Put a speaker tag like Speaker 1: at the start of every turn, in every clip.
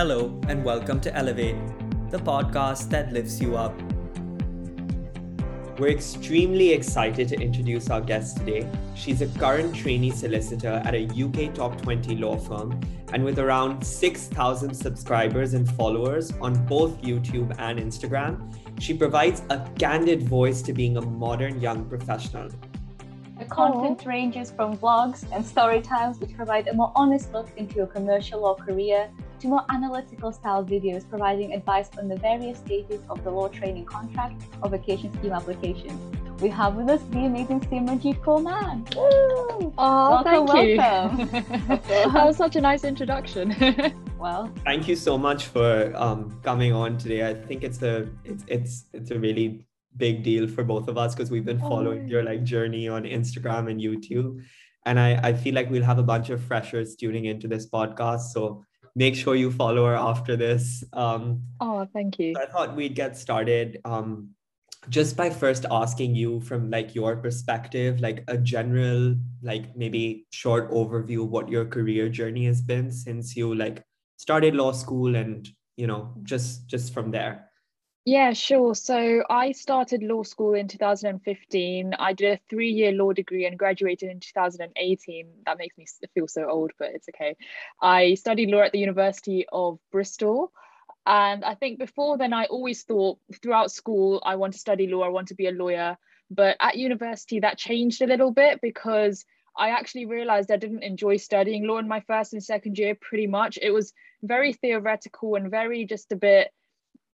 Speaker 1: Hello, and welcome to Elevate, the podcast that lifts you up. We're extremely excited to introduce our guest today. She's a current trainee solicitor at a UK top 20 law firm, and with around 6,000 subscribers and followers on both YouTube and Instagram, she provides a candid voice to being a modern young professional.
Speaker 2: The content Aww. ranges from vlogs and story times, which provide a more honest look into your commercial law career to more analytical style videos providing advice on the various stages of the law training contract or vacation scheme application. We have with us the amazing Simranjeet Kaur-Mann.
Speaker 3: Oh, welcome, thank welcome. you. that was such a nice introduction.
Speaker 2: well,
Speaker 1: thank you so much for um, coming on today. I think it's a it's it's it's a really big deal for both of us because we've been following oh. your like journey on Instagram and YouTube. And I, I feel like we'll have a bunch of freshers tuning into this podcast. So make sure you follow her after this. Um,
Speaker 3: oh, thank you.
Speaker 1: I thought we'd get started um, just by first asking you from like your perspective, like a general, like maybe short overview of what your career journey has been since you like started law school and you know just just from there.
Speaker 3: Yeah, sure. So I started law school in 2015. I did a three year law degree and graduated in 2018. That makes me feel so old, but it's okay. I studied law at the University of Bristol. And I think before then, I always thought throughout school, I want to study law, I want to be a lawyer. But at university, that changed a little bit because I actually realized I didn't enjoy studying law in my first and second year pretty much. It was very theoretical and very just a bit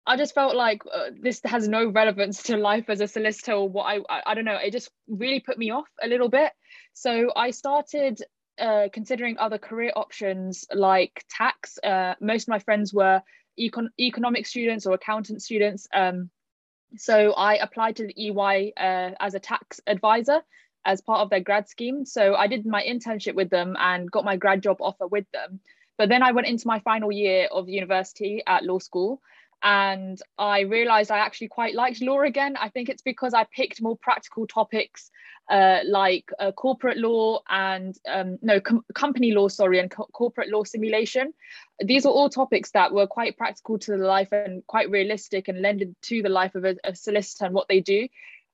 Speaker 3: I just felt like uh, this has no relevance to life as a solicitor or what I, I, I don't know. It just really put me off a little bit. So I started uh, considering other career options like tax. Uh, most of my friends were econ- economic students or accountant students. Um, so I applied to the EY uh, as a tax advisor as part of their grad scheme. So I did my internship with them and got my grad job offer with them. But then I went into my final year of university at law school and I realized I actually quite liked law again. I think it's because I picked more practical topics uh, like uh, corporate law and um, no com- company law, sorry, and co- corporate law simulation. These are all topics that were quite practical to the life and quite realistic and lended to the life of a, a solicitor and what they do.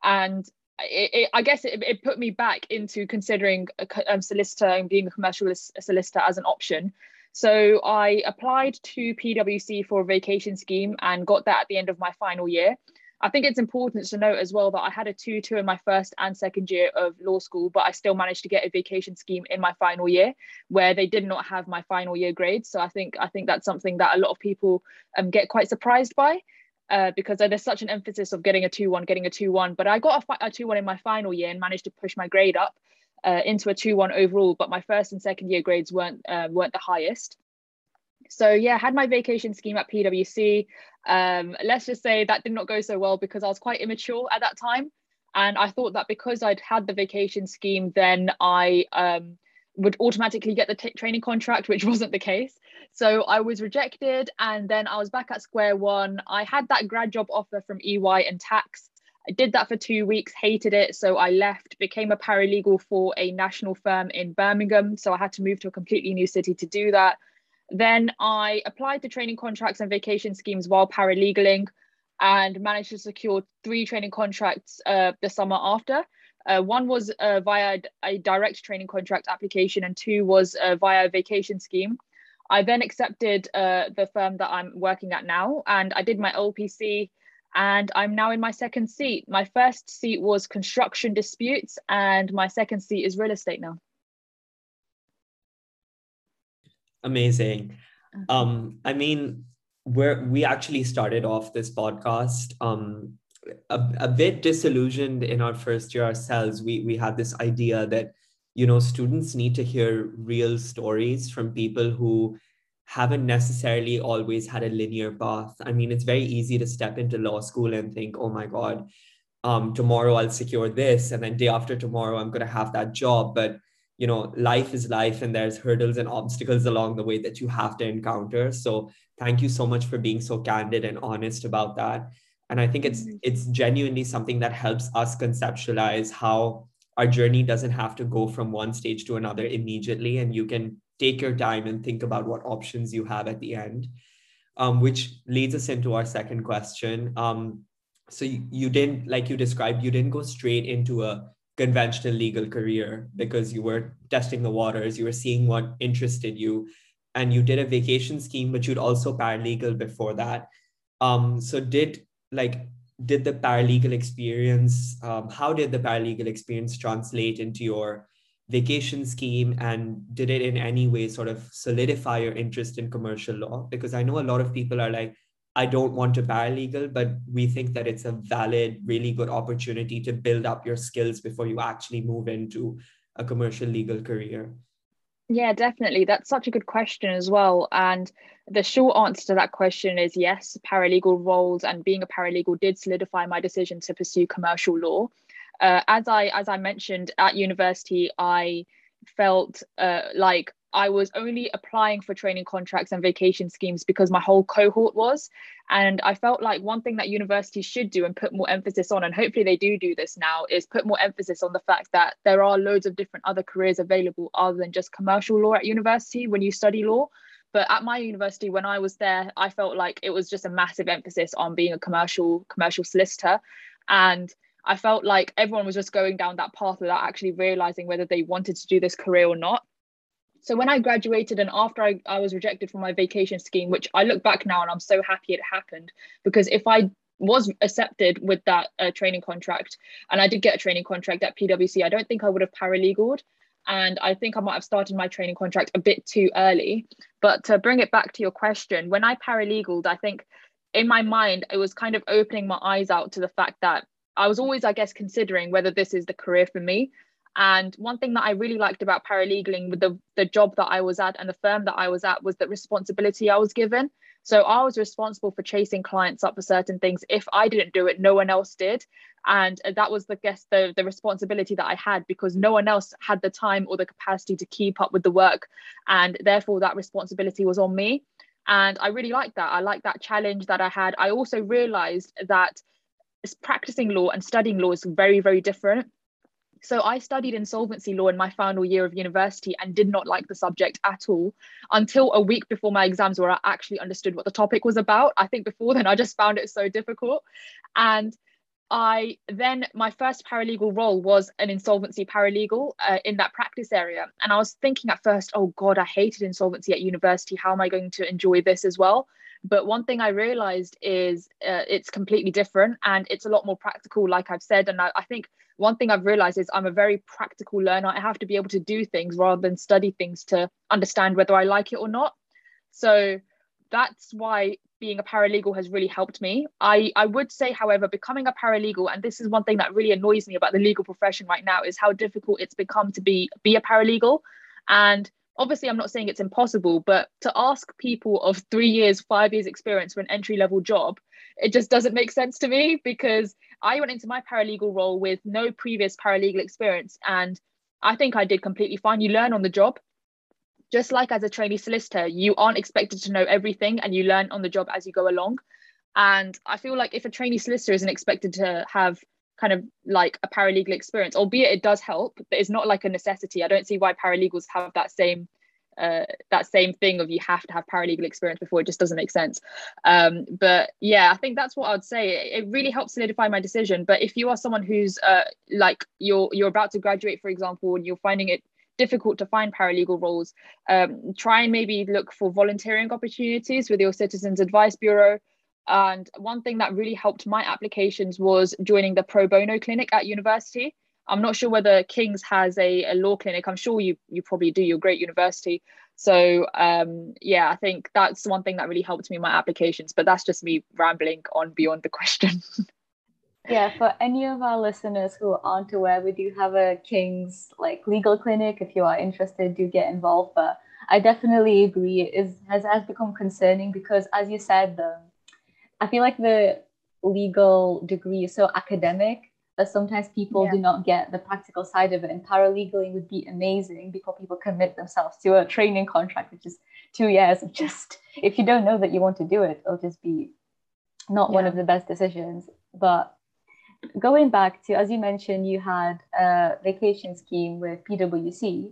Speaker 3: And it, it, I guess it, it, put me back into considering a, um, solicitor and being a commercial solicitor as an option. So I applied to PwC for a vacation scheme and got that at the end of my final year. I think it's important to note as well that I had a 2 2 in my first and second year of law school, but I still managed to get a vacation scheme in my final year where they did not have my final year grades. So I think I think that's something that a lot of people um, get quite surprised by. Uh, because there's such an emphasis of getting a 2-1 getting a 2-1 but i got a, a 2-1 in my final year and managed to push my grade up uh, into a 2-1 overall, but my first and second year grades weren't uh, weren't the highest. So yeah, I had my vacation scheme at PwC. Um, let's just say that did not go so well because I was quite immature at that time, and I thought that because I'd had the vacation scheme, then I um, would automatically get the t- training contract, which wasn't the case. So I was rejected, and then I was back at square one. I had that grad job offer from EY and tax, I did that for two weeks, hated it. So I left, became a paralegal for a national firm in Birmingham. So I had to move to a completely new city to do that. Then I applied to training contracts and vacation schemes while paralegaling and managed to secure three training contracts uh, the summer after. Uh, one was uh, via a direct training contract application, and two was uh, via a vacation scheme. I then accepted uh, the firm that I'm working at now, and I did my LPC and I'm now in my second seat. My first seat was construction disputes, and my second seat is real estate now.
Speaker 1: Amazing. Um, I mean, we're we actually started off this podcast um a, a bit disillusioned in our first year ourselves. We we had this idea that you know students need to hear real stories from people who haven't necessarily always had a linear path. I mean, it's very easy to step into law school and think, oh my God, um, tomorrow I'll secure this. And then day after tomorrow, I'm going to have that job. But, you know, life is life and there's hurdles and obstacles along the way that you have to encounter. So thank you so much for being so candid and honest about that. And I think it's it's genuinely something that helps us conceptualize how our journey doesn't have to go from one stage to another immediately and you can take your time and think about what options you have at the end. um, which leads us into our second question. Um, so you, you didn't, like you described, you didn't go straight into a conventional legal career because you were testing the waters, you were seeing what interested you, and you did a vacation scheme, but you'd also paralegal before that. Um, so did like did the paralegal experience? Um, how did the paralegal experience translate into your vacation scheme, and did it in any way sort of solidify your interest in commercial law? Because I know a lot of people are like, I don't want to paralegal, but we think that it's a valid, really good opportunity to build up your skills before you actually move into a commercial legal career.
Speaker 3: Yeah, definitely. That's such a good question as well. And the short answer to that question is yes, paralegal roles and being a paralegal did solidify my decision to pursue commercial law. Uh, as I as I mentioned at university, I felt uh, like I was only applying for training contracts and vacation schemes because my whole cohort was. And I felt like one thing that universities should do and put more emphasis on, and hopefully they do do this now, is put more emphasis on the fact that there are loads of different other careers available other than just commercial law at university when you study law. But at my university, when I was there, I felt like it was just a massive emphasis on being a commercial commercial solicitor. And I felt like everyone was just going down that path without actually realizing whether they wanted to do this career or not. So when I graduated and after I, I was rejected from my vacation scheme, which I look back now and I'm so happy it happened because if I was accepted with that uh, training contract and I did get a training contract at PwC, I don't think I would have paralegaled. And I think I might have started my training contract a bit too early. But to bring it back to your question, when I paralegaled, I think in my mind, it was kind of opening my eyes out to the fact that I was always, I guess, considering whether this is the career for me. And one thing that I really liked about paralegaling with the, the job that I was at and the firm that I was at was the responsibility I was given. So I was responsible for chasing clients up for certain things. If I didn't do it, no one else did. And that was the guess the, the responsibility that I had because no one else had the time or the capacity to keep up with the work. And therefore that responsibility was on me. And I really liked that. I liked that challenge that I had. I also realized that practicing law and studying law is very, very different so I studied insolvency law in my final year of university and did not like the subject at all until a week before my exams where I actually understood what the topic was about. I think before then I just found it so difficult. And I then, my first paralegal role was an insolvency paralegal uh, in that practice area. And I was thinking at first, oh God, I hated insolvency at university. How am I going to enjoy this as well? But one thing I realized is uh, it's completely different and it's a lot more practical, like I've said. And I, I think one thing I've realized is I'm a very practical learner. I have to be able to do things rather than study things to understand whether I like it or not. So that's why being a paralegal has really helped me. I, I would say, however, becoming a paralegal, and this is one thing that really annoys me about the legal profession right now, is how difficult it's become to be be a paralegal. And obviously i'm not saying it's impossible but to ask people of three years five years experience for an entry level job it just doesn't make sense to me because i went into my paralegal role with no previous paralegal experience and i think i did completely fine. You learn on the job. Just like as a trainee solicitor you aren't expected to know everything and you learn on the job as you go along. And i feel like if a trainee solicitor isn't expected to have kind of like a paralegal experience, albeit it does help, but it's not like a necessity. I don't see why paralegals have that same uh, that same thing of you have to have paralegal experience before it just doesn't make sense. Um, but yeah, I think that's what I'd say. It, really helps solidify my decision. But if you are someone who's uh, like you're you're about to graduate, for example, and you're finding it difficult to find paralegal roles, um, try and maybe look for volunteering opportunities with your Citizens Advice Bureau. And one thing that really helped my applications was joining the pro bono clinic at university. I'm not sure whether King's has a, a law clinic. I'm sure you you probably do. You're great university. So um, yeah, I think that's one thing that really helped me in my applications. But that's just me rambling on beyond the question.
Speaker 2: yeah, for any of our listeners who aren't aware, we do have a King's like legal clinic. If you are interested, do get involved. But I definitely agree. It is has has become concerning because, as you said, the I feel like the legal degree is so academic that sometimes people yeah. do not get the practical side of it. And paralegaling would be amazing before people commit themselves to a training contract, which is two years of just, if you don't know that you want to do it, it'll just be not yeah. one of the best decisions. But going back to, as you mentioned, you had a vacation scheme with PwC.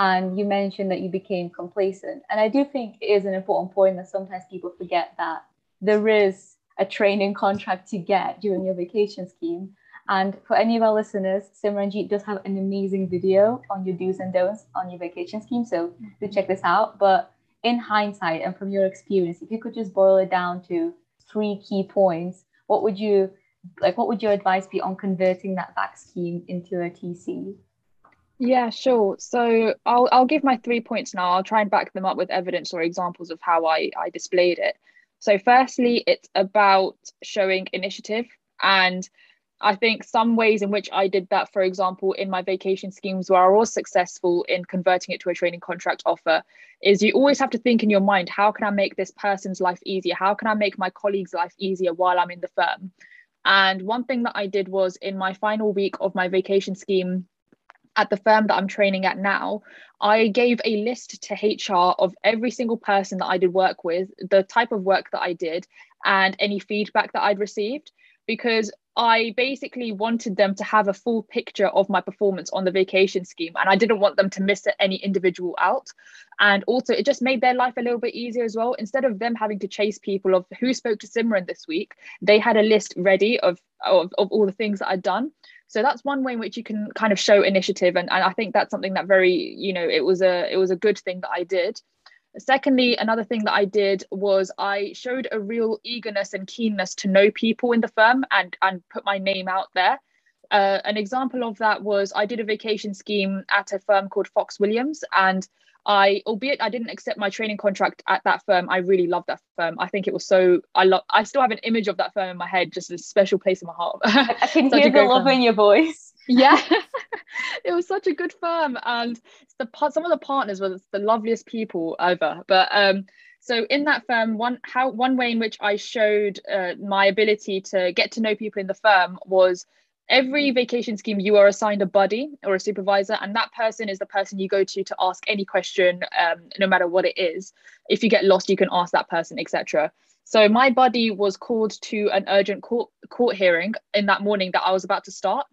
Speaker 2: and you mentioned that you became complacent. And I do think it is an important point that sometimes people forget that there is a training contract to get during your vacation scheme. And for any of our listeners, Simranjeet does have an amazing video on your do's and don'ts on your vacation scheme. So do check this out. But in hindsight and from your experience, if you could just boil it down to three key points, what would you like what would your advice be on converting that VAC scheme into a TC?
Speaker 3: Yeah, sure. So I'll I'll give my three points now. I'll try and back them up with evidence or examples of how I, I displayed it. So firstly, it's about showing initiative. And I think some ways in which I did that, for example, in my vacation schemes where I was successful in converting it to a training contract offer, is you always have to think in your mind, how can I make this person's life easier? How can I make my colleague's life easier while I'm in the firm? And one thing that I did was in my final week of my vacation scheme at the firm that I'm training at now, I gave a list to HR of every single person that I did work with, the type of work that I did, and any feedback that I'd received, because I basically wanted them to have a full picture of my performance on the vacation scheme, and I didn't want them to miss any individual out. And also, it just made their life a little bit easier as well. Instead of them having to chase people of who spoke to Simran this week, they had a list ready of, of, of all the things that I'd done so that's one way in which you can kind of show initiative and, and i think that's something that very you know it was a it was a good thing that i did. Secondly another thing that i did was i showed a real eagerness and keenness to know people in the firm and and put my name out there. Uh, an example of that was i did a vacation scheme at a firm called fox williams and I, albeit I didn't accept my training contract at that firm, I really loved that firm. I think it was so. I love. I still have an image of that firm in my head, just a special place in my heart.
Speaker 2: I can hear the love firm. in your voice.
Speaker 3: Yeah, it was such a good firm, and the some of the partners were the loveliest people ever. But um, so in that firm, one how one way in which I showed uh, my ability to get to know people in the firm was every vacation scheme you are assigned a buddy or a supervisor and that person is the person you go to to ask any question um, no matter what it is. If you get lost you can ask that person etc so my buddy was called to an urgent court, court hearing in that morning that i was about to start.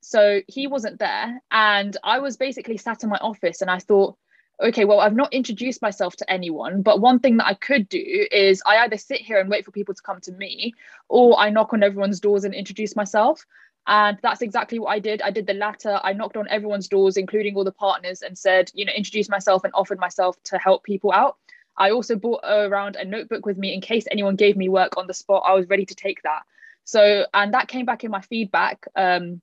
Speaker 3: So he wasn't there and i was basically sat in my office and i thought okay well i've not introduced myself to anyone but one thing that i could do is i either sit here and wait for people to come to me or i knock on everyone's doors and introduce myself and that's exactly what I did. I did the latter. I knocked on everyone's doors, including all the partners, and said, you know, introduced myself and offered myself to help people out. I also brought around a notebook with me in case anyone gave me work on the spot. I was ready to take that. So, and that came back in my feedback um,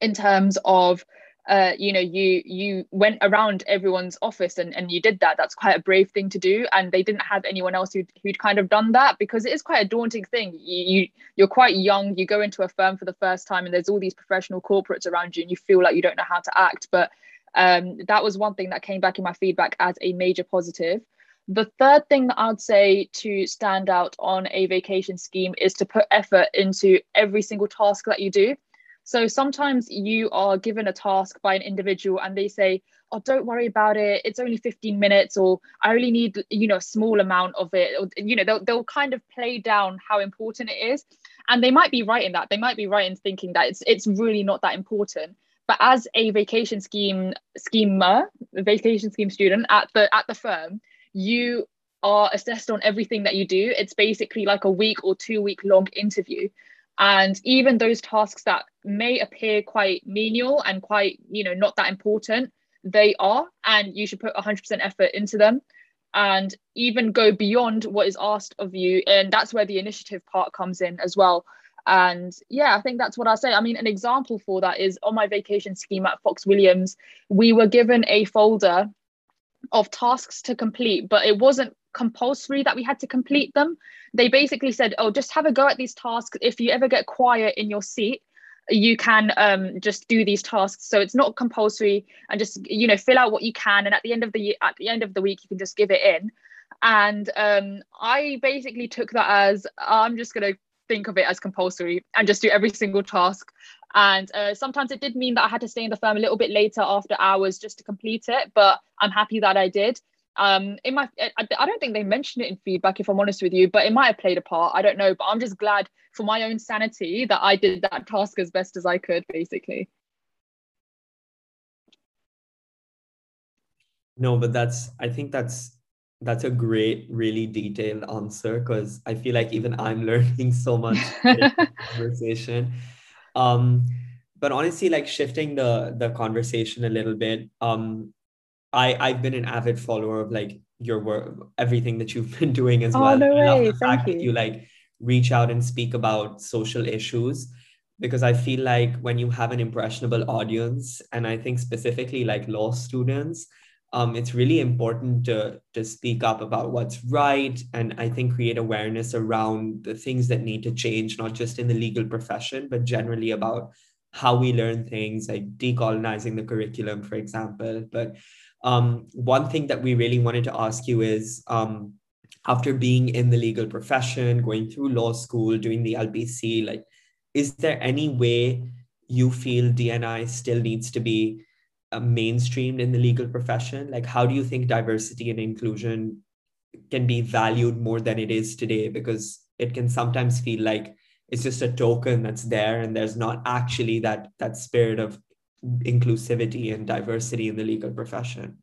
Speaker 3: in terms of uh, you know you you went around everyone's office and, and you did that. That's quite a brave thing to do. And they didn't have anyone else who'd, who'd kind of done that because it is quite a daunting thing. You, you you're quite young. You go into a firm for the first time and there's all these professional corporates around you and you feel like you don't know how to act. But um, that was one thing that came back in my feedback as a major positive. The third thing that I'd say to stand out on a vacation scheme is to put effort into every single task that you do. So sometimes you are given a task by an individual and they say, oh, don't worry about it. It's only 15 minutes or I only need, you know, a small amount of it. Or, you know, they'll, they'll kind of play down how important it is. And they might be right in that. They might be right in thinking that it's, it's really not that important. But as a vacation scheme schemer, vacation scheme student at the at the firm, you are assessed on everything that you do. It's basically like a week or two week long interview. And even those tasks that may appear quite menial and quite, you know, not that important, they are, and you should put 100% effort into them and even go beyond what is asked of you. And that's where the initiative part comes in as well. And yeah, I think that's what I say. I mean, an example for that is on my vacation scheme at Fox Williams, we were given a folder of tasks to complete, but it wasn't compulsory that we had to complete them. They basically said, oh, just have a go at these tasks. If you ever get quiet in your seat, you can um, just do these tasks. So it's not compulsory and just, you know, fill out what you can. And at the end of the at the end of the week, you can just give it in. And um, I basically took that as I'm just going to think of it as compulsory and just do every single task. And uh, sometimes it did mean that I had to stay in the firm a little bit later after hours just to complete it, but I'm happy that I did um in my I, I don't think they mentioned it in feedback if i'm honest with you but it might have played a part i don't know but i'm just glad for my own sanity that i did that task as best as i could basically
Speaker 1: No, but that's I think that's that's a great, really detailed answer because I feel like even I'm learning so much conversation. Um, but honestly, like shifting the the conversation a little bit, um, I I've been an avid follower of like your work, everything that you've been doing as
Speaker 3: oh,
Speaker 1: well.
Speaker 3: No way. Thank you.
Speaker 1: you like reach out and speak about social issues because I feel like when you have an impressionable audience, and I think specifically like law students, um, it's really important to, to speak up about what's right and I think create awareness around the things that need to change, not just in the legal profession, but generally about how we learn things like decolonizing the curriculum, for example. But um, one thing that we really wanted to ask you is um, after being in the legal profession, going through law school, doing the LPC, like, is there any way you feel DNI still needs to be mainstreamed in the legal profession? Like, how do you think diversity and inclusion can be valued more than it is today? Because it can sometimes feel like it's just a token that's there, and there's not actually that that spirit of inclusivity and diversity in the legal profession.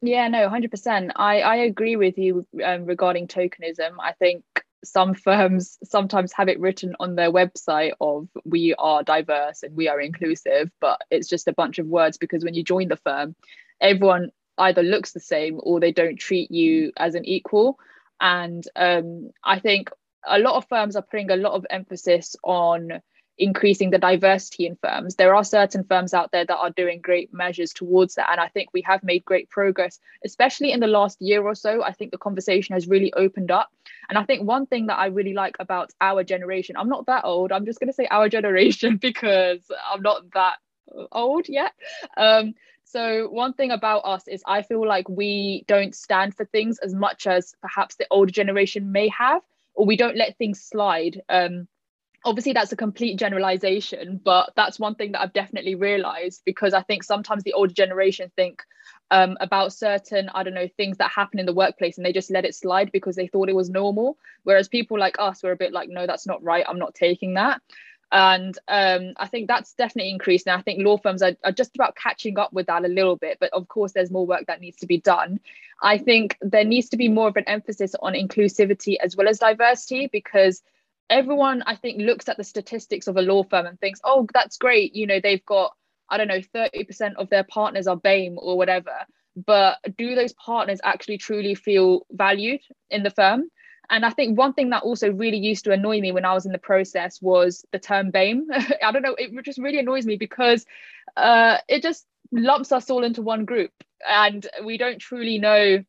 Speaker 3: Yeah, no, 100%. I, I agree with you um, regarding tokenism. I think some firms sometimes have it written on their website of we are diverse and we are inclusive, but it's just a bunch of words because when you join the firm, everyone either looks the same or they don't treat you as an equal. And um, I think a lot of firms are putting a lot of emphasis on increasing the diversity in firms. There are certain firms out there that are doing great measures towards that. And I think we have made great progress, especially in the last year or so. I think the conversation has really opened up. And I think one thing that I really like about our generation, I'm not that old, I'm just going to say our generation because I'm not that old yet. Um, so, one thing about us is I feel like we don't stand for things as much as perhaps the older generation may have, or we don't let things slide. Um, obviously that's a complete generalization but that's one thing that i've definitely realized because i think sometimes the older generation think um, about certain i don't know things that happen in the workplace and they just let it slide because they thought it was normal. Whereas people like us were a bit like no that's not right. I'm not taking that. And um, i think that's definitely increased. And i think law firms are, are just about catching up with that a little bit but of course there's more work that needs to be done. I think there needs to be more of an emphasis on inclusivity as well as diversity because everyone I think looks at the statistics of a law firm and thinks, oh, that's great. You know, they've got, I don't know, 30% of their partners are BAME or whatever. But do those partners actually truly feel valued in the firm? And I think one thing that also really used to annoy me when I was in the process was the term BAME. I don't know, it just really annoys me because uh, it just lumps us all into one group and we don't truly know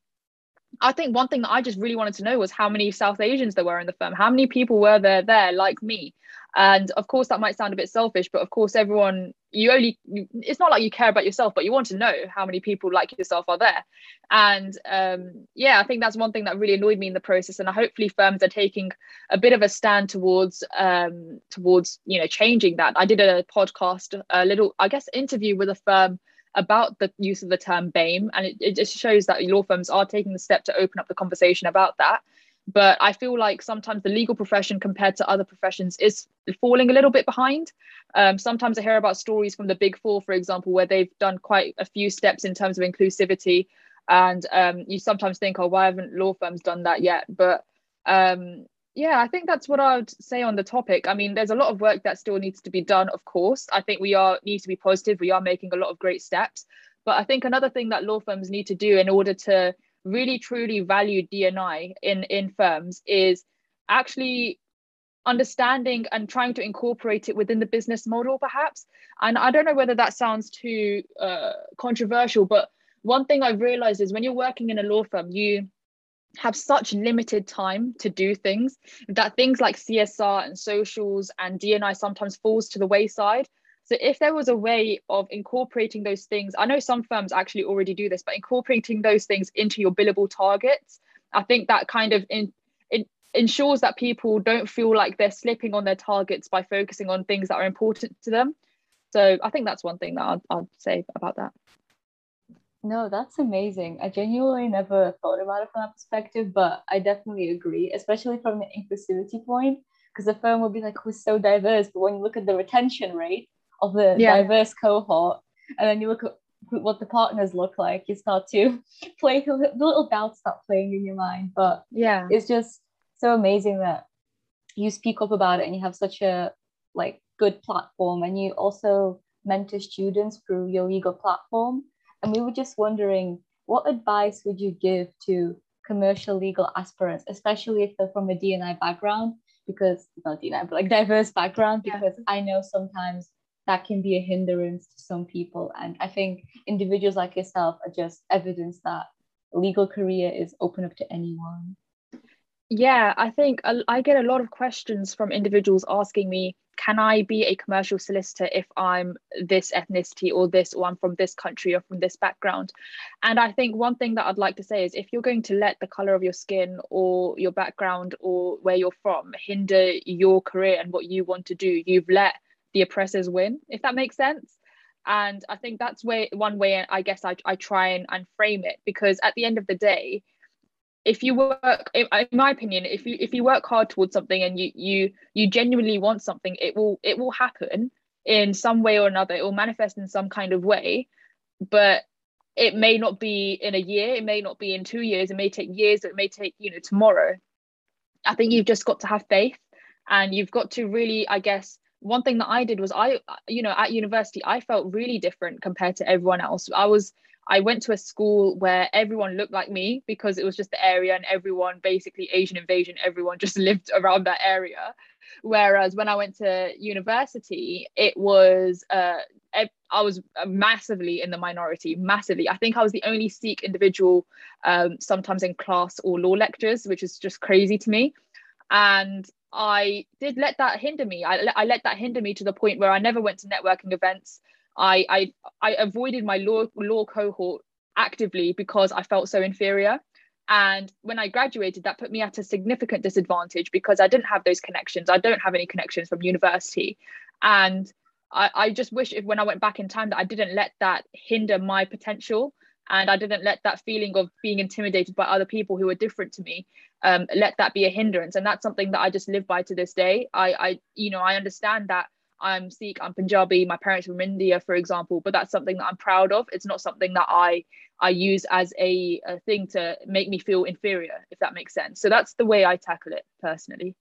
Speaker 3: I think one thing that I just really wanted to know was how many South Asians there were in the firm. How many people were there there like me? And of course, that might sound a bit selfish, but of course, everyone you only you, it's not like you care about yourself, but you want to know how many people like yourself are there. And um, yeah, I think that's one thing that really annoyed me in the process. And hopefully, firms are taking a bit of a stand towards um, towards you know changing that. I did a podcast, a little I guess interview with a firm about the use of the term BAME, and it, it just shows that law firms are taking the step to open up the conversation about that. But I feel like sometimes the legal profession compared to other professions is falling a little bit behind. Um, sometimes I hear about stories from the Big Four, for example, where they've done quite a few steps in terms of inclusivity. And um, you sometimes think, oh, why haven't law firms done that yet? But um, yeah, I think that's what I would say on the topic. I mean, there's a lot of work that still needs to be done, of course. I think we are need to be positive. We are making a lot of great steps. But I think another thing that law firms need to do in order to really truly value DNI in, in firms is actually understanding and trying to incorporate it within the business model, perhaps. And I don't know whether that sounds too uh, controversial, but one thing I've realized is when you're working in a law firm, you have such limited time to do things that things like CSR and socials and DNI sometimes falls to the wayside. So if there was a way of incorporating those things, I know some firms actually already do this, but incorporating those things into your billable targets, I think that kind of in, it ensures that people don't feel like they're slipping on their targets by focusing on things that are important to them. So I think that's one thing that I'd, I'd say about that.
Speaker 2: No, that's amazing. I genuinely never thought about it from that perspective, but I definitely agree, especially from the inclusivity point, because the firm will be like, who's so diverse? But when you look at the retention rate of the yeah. diverse cohort, and then you look at what the partners look like you start to play the little doubts start playing in your mind but
Speaker 3: yeah
Speaker 2: it's just so amazing that you speak up about it and you have such a like good platform and you also mentor students through your legal platform and we were just wondering what advice would you give to commercial legal aspirants especially if they're from a dni background because not dni but like diverse background because yeah. i know sometimes that can be a hindrance to some people. And I think individuals like yourself are just evidence that legal career is open up to anyone.
Speaker 3: Yeah, I think I get a lot of questions from individuals asking me, can I be a commercial solicitor if I'm this ethnicity or this, or I'm from this country or from this background? And I think one thing that I'd like to say is if you're going to let the color of your skin or your background or where you're from hinder your career and what you want to do, you've let the oppressors win, if that makes sense. And I think that's way one way I guess I, I try and, and frame it because at the end of the day, if you work uh, in my opinion if you if you work hard towards something and you you you genuinely want something it will it will happen in some way or another. It will manifest in some kind of way but it may not be in a year it may not be in two years it may take years it may take you know tomorrow. I think you've just got to have faith and you've got to really i guess one thing that I did was I, you know, at university, I felt really different compared to everyone else. I was, I went to a school where everyone looked like me because it was just the area and everyone basically Asian invasion, everyone just lived around that area. Whereas when I went to university, it was, uh, I was massively in the minority, massively. I think I was the only Sikh individual um, sometimes in class or law lectures, which is just crazy to me. And I did let that hinder me. I, I let that hinder me to the point where I never went to networking events. I, I, I avoided my law, law cohort actively because I felt so inferior. And when I graduated, that put me at a significant disadvantage because I didn't have those connections. I don't have any connections from university. And I, I just wish if when I went back in time that I didn't let that hinder my potential and I didn't let that feeling of being intimidated by other people who are different to me um, let that be a hindrance. And that's something that I just live by to this day. I I you know I understand that I'm Sikh I'm Punjabi my parents are from India for example but that's something that I'm proud of. It's not something that I I use as a, a thing to make me feel inferior if that makes sense. So that's the way I tackle it personally.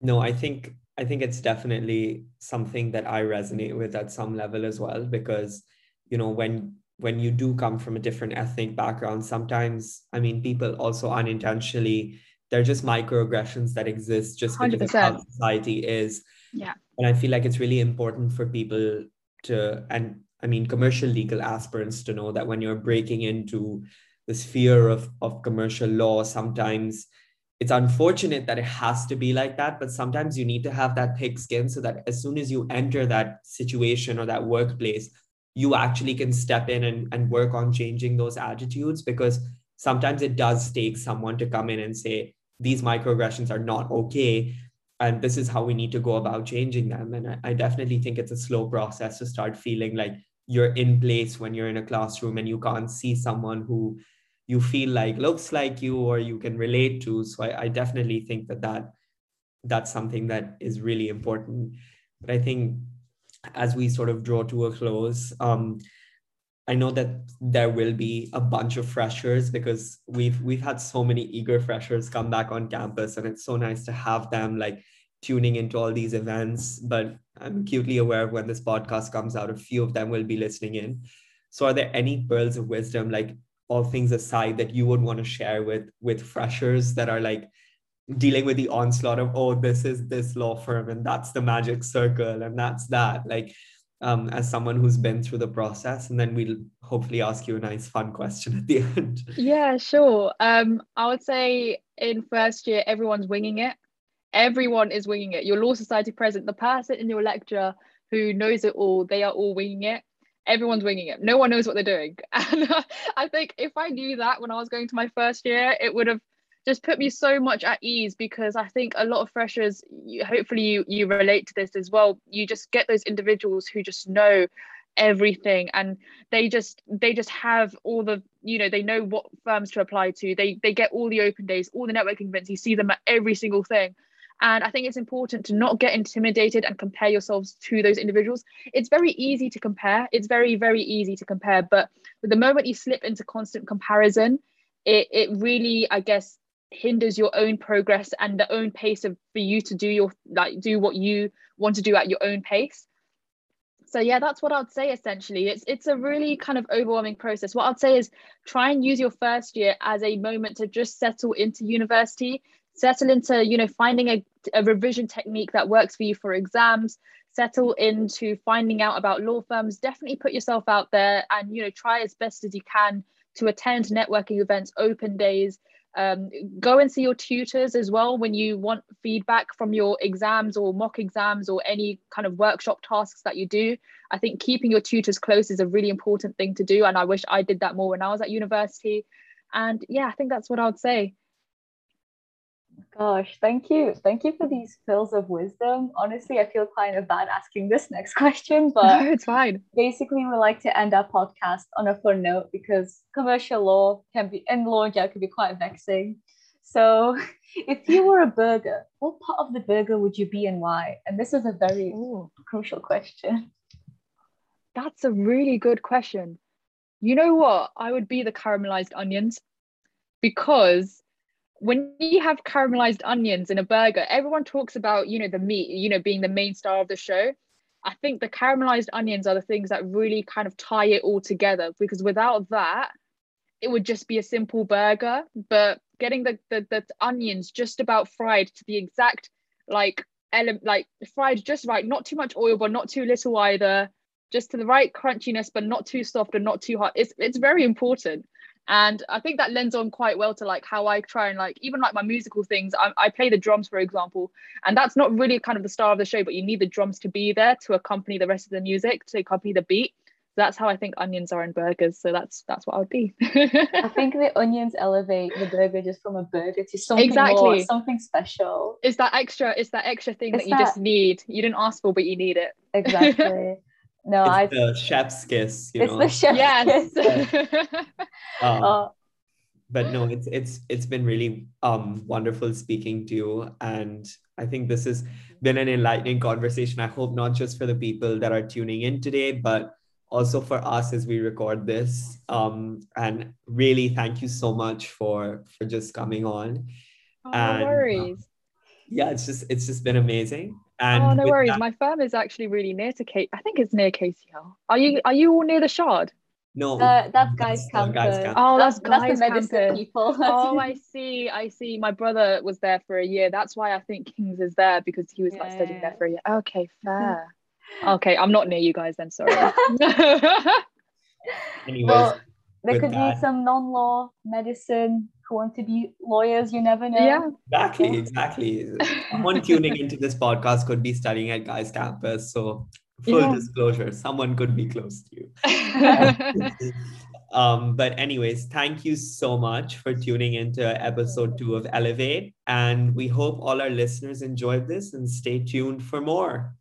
Speaker 1: No I think I think it's definitely something that I resonate with at some level as well because you know when when you do come from a different ethnic background sometimes I mean people also unintentionally they're just microaggressions that exist just because 100%. of how society is
Speaker 3: yeah
Speaker 1: and I feel like it's really important for people to and I mean commercial legal aspirants to know that when you're breaking into the sphere of of commercial law sometimes it's unfortunate that it has to be like that but sometimes you need to have that thick skin so that as soon as you enter that situation or that workplace you actually can step in and, and work on changing those attitudes because sometimes it does take someone to come in and say these microaggressions are not okay and this is how we need to go about changing them. And I, I definitely think it's a slow process to start feeling like you're in place when you're in a classroom and you can't see someone who you feel like looks like you or you can relate to. So i, I definitely think that that that's something that is really important. But i think as we sort of draw to a close um, I know that there will be a bunch of freshers because we've we've had so many eager freshers come back on campus and it's so nice to have them like tuning into all these events. But I'm acutely aware when this podcast comes out a few of them will be listening in. So are there any pearls of wisdom like all things aside that you would want to share with with freshers that are like dealing with the onslaught of oh this is this law firm and that's the magic circle and that's that like um, as someone who's been through the process and then we'll hopefully ask you a nice fun question at the end.
Speaker 3: Yeah sure. Um, i would say in first year everyone's winging it. Everyone is winging it. Your law society president the person in your lecture who knows it all they are all winging it everyone's winging it. No one knows what they're doing. And uh, I think if I knew that when I was going to my first year, it would have just put me so much at ease because I think a lot of freshers, you, hopefully you, you relate to this as well. You just get those individuals who just know everything and they just they just have all the you know they know what firms to apply to they they get all the open days all the networking events you see them at every single thing And I think it's important to not get intimidated and compare yourselves to those individuals. It's very easy to compare. It's very, very easy to compare. But the moment you slip into constant comparison, it, it really, I guess, hinders your own progress and the own pace of for you to do your like do what you want to do at your own pace so yeah that's what i'd say essentially it's it's a really kind of overwhelming process what i'd say is try and use your first year as a moment to just settle into university settle into you know finding a, a revision technique that works for you for exams settle into finding out about law firms definitely put yourself out there and you know try as best as you can to attend networking events open days um, go and see your tutors as well when you want feedback from your exams or mock exams or any kind of workshop tasks that you do. I think keeping your tutors close is a really important thing to do. And I wish I did that more when I was at university. And yeah, I think that's what I would say.
Speaker 2: Gosh, thank you. Thank you for these pills of wisdom. Honestly, I feel kind of bad asking this next question, but
Speaker 3: no, it's fine.
Speaker 2: Basically, we like to end our podcast on a fun note because commercial law can be and law in general can be quite vexing. So, if you were a burger, what part of the burger would you be and why? And this is a very Ooh. crucial question.
Speaker 3: That's a really good question. You know what? I would be the caramelized onions because when you have caramelized onions in a burger, everyone talks about, you know, the meat, you know, being the main star of the show. I think the caramelized onions are the things that really kind of tie it all together because without that, it would just be a simple burger. But getting the, the, the onions just about fried to the exact like element, like fried just right, not too much oil, but not too little either, just to the right crunchiness, but not too soft and not too hot. It's it's very important and i think that lends on quite well to like how i try and like even like my musical things I, I, play the drums for example and that's not really kind of the star of the show but you need the drums to be there to accompany the rest of the music to accompany the beat. So that's how i think onions are in burgers. So that's that's what i would be.
Speaker 2: I think the onions elevate the burger just from a burger to something exactly. more, something special.
Speaker 3: It's that extra it's that extra thing it's that you that... just need. You didn't ask for but you need it.
Speaker 2: Exactly no,
Speaker 1: it's I the chef's kiss.
Speaker 2: it's know? the chef's
Speaker 3: yes.
Speaker 2: kiss.
Speaker 1: um, uh, but no, it's it's it's been really um wonderful speaking to you, and I think this has been an enlightening conversation. I hope not just for the people that are tuning in today, but also for us as we record this. Um, and really, thank you so much for for just coming on.
Speaker 3: Oh, and, no worries.
Speaker 1: yeah, it's just it's just been amazing.
Speaker 3: And oh no worries. That, My firm is actually really near to Kate. I think it's near KCL. Are you are you all near the Shard?
Speaker 1: No,
Speaker 2: uh, that's Guy's campus.
Speaker 3: Guy's campus. Oh, that's, that's guys that's campus. people. oh, I see. I see. My brother was there for a year. That's why I think Kings is there because he was yeah. like studying there for a year. Okay, fair. okay, I'm not near you guys then. Sorry.
Speaker 1: Anyways, well,
Speaker 2: there could that, be some non-law medicine who want to be lawyers. You never know.
Speaker 3: Yeah,
Speaker 1: exactly, exactly. Someone tuning into this podcast could be studying at Guy's campus. So, full yeah. disclosure, someone could be close to you. um, but, anyways, thank you so much for tuning into episode two of Elevate. And we hope all our listeners enjoyed this and stay tuned for more.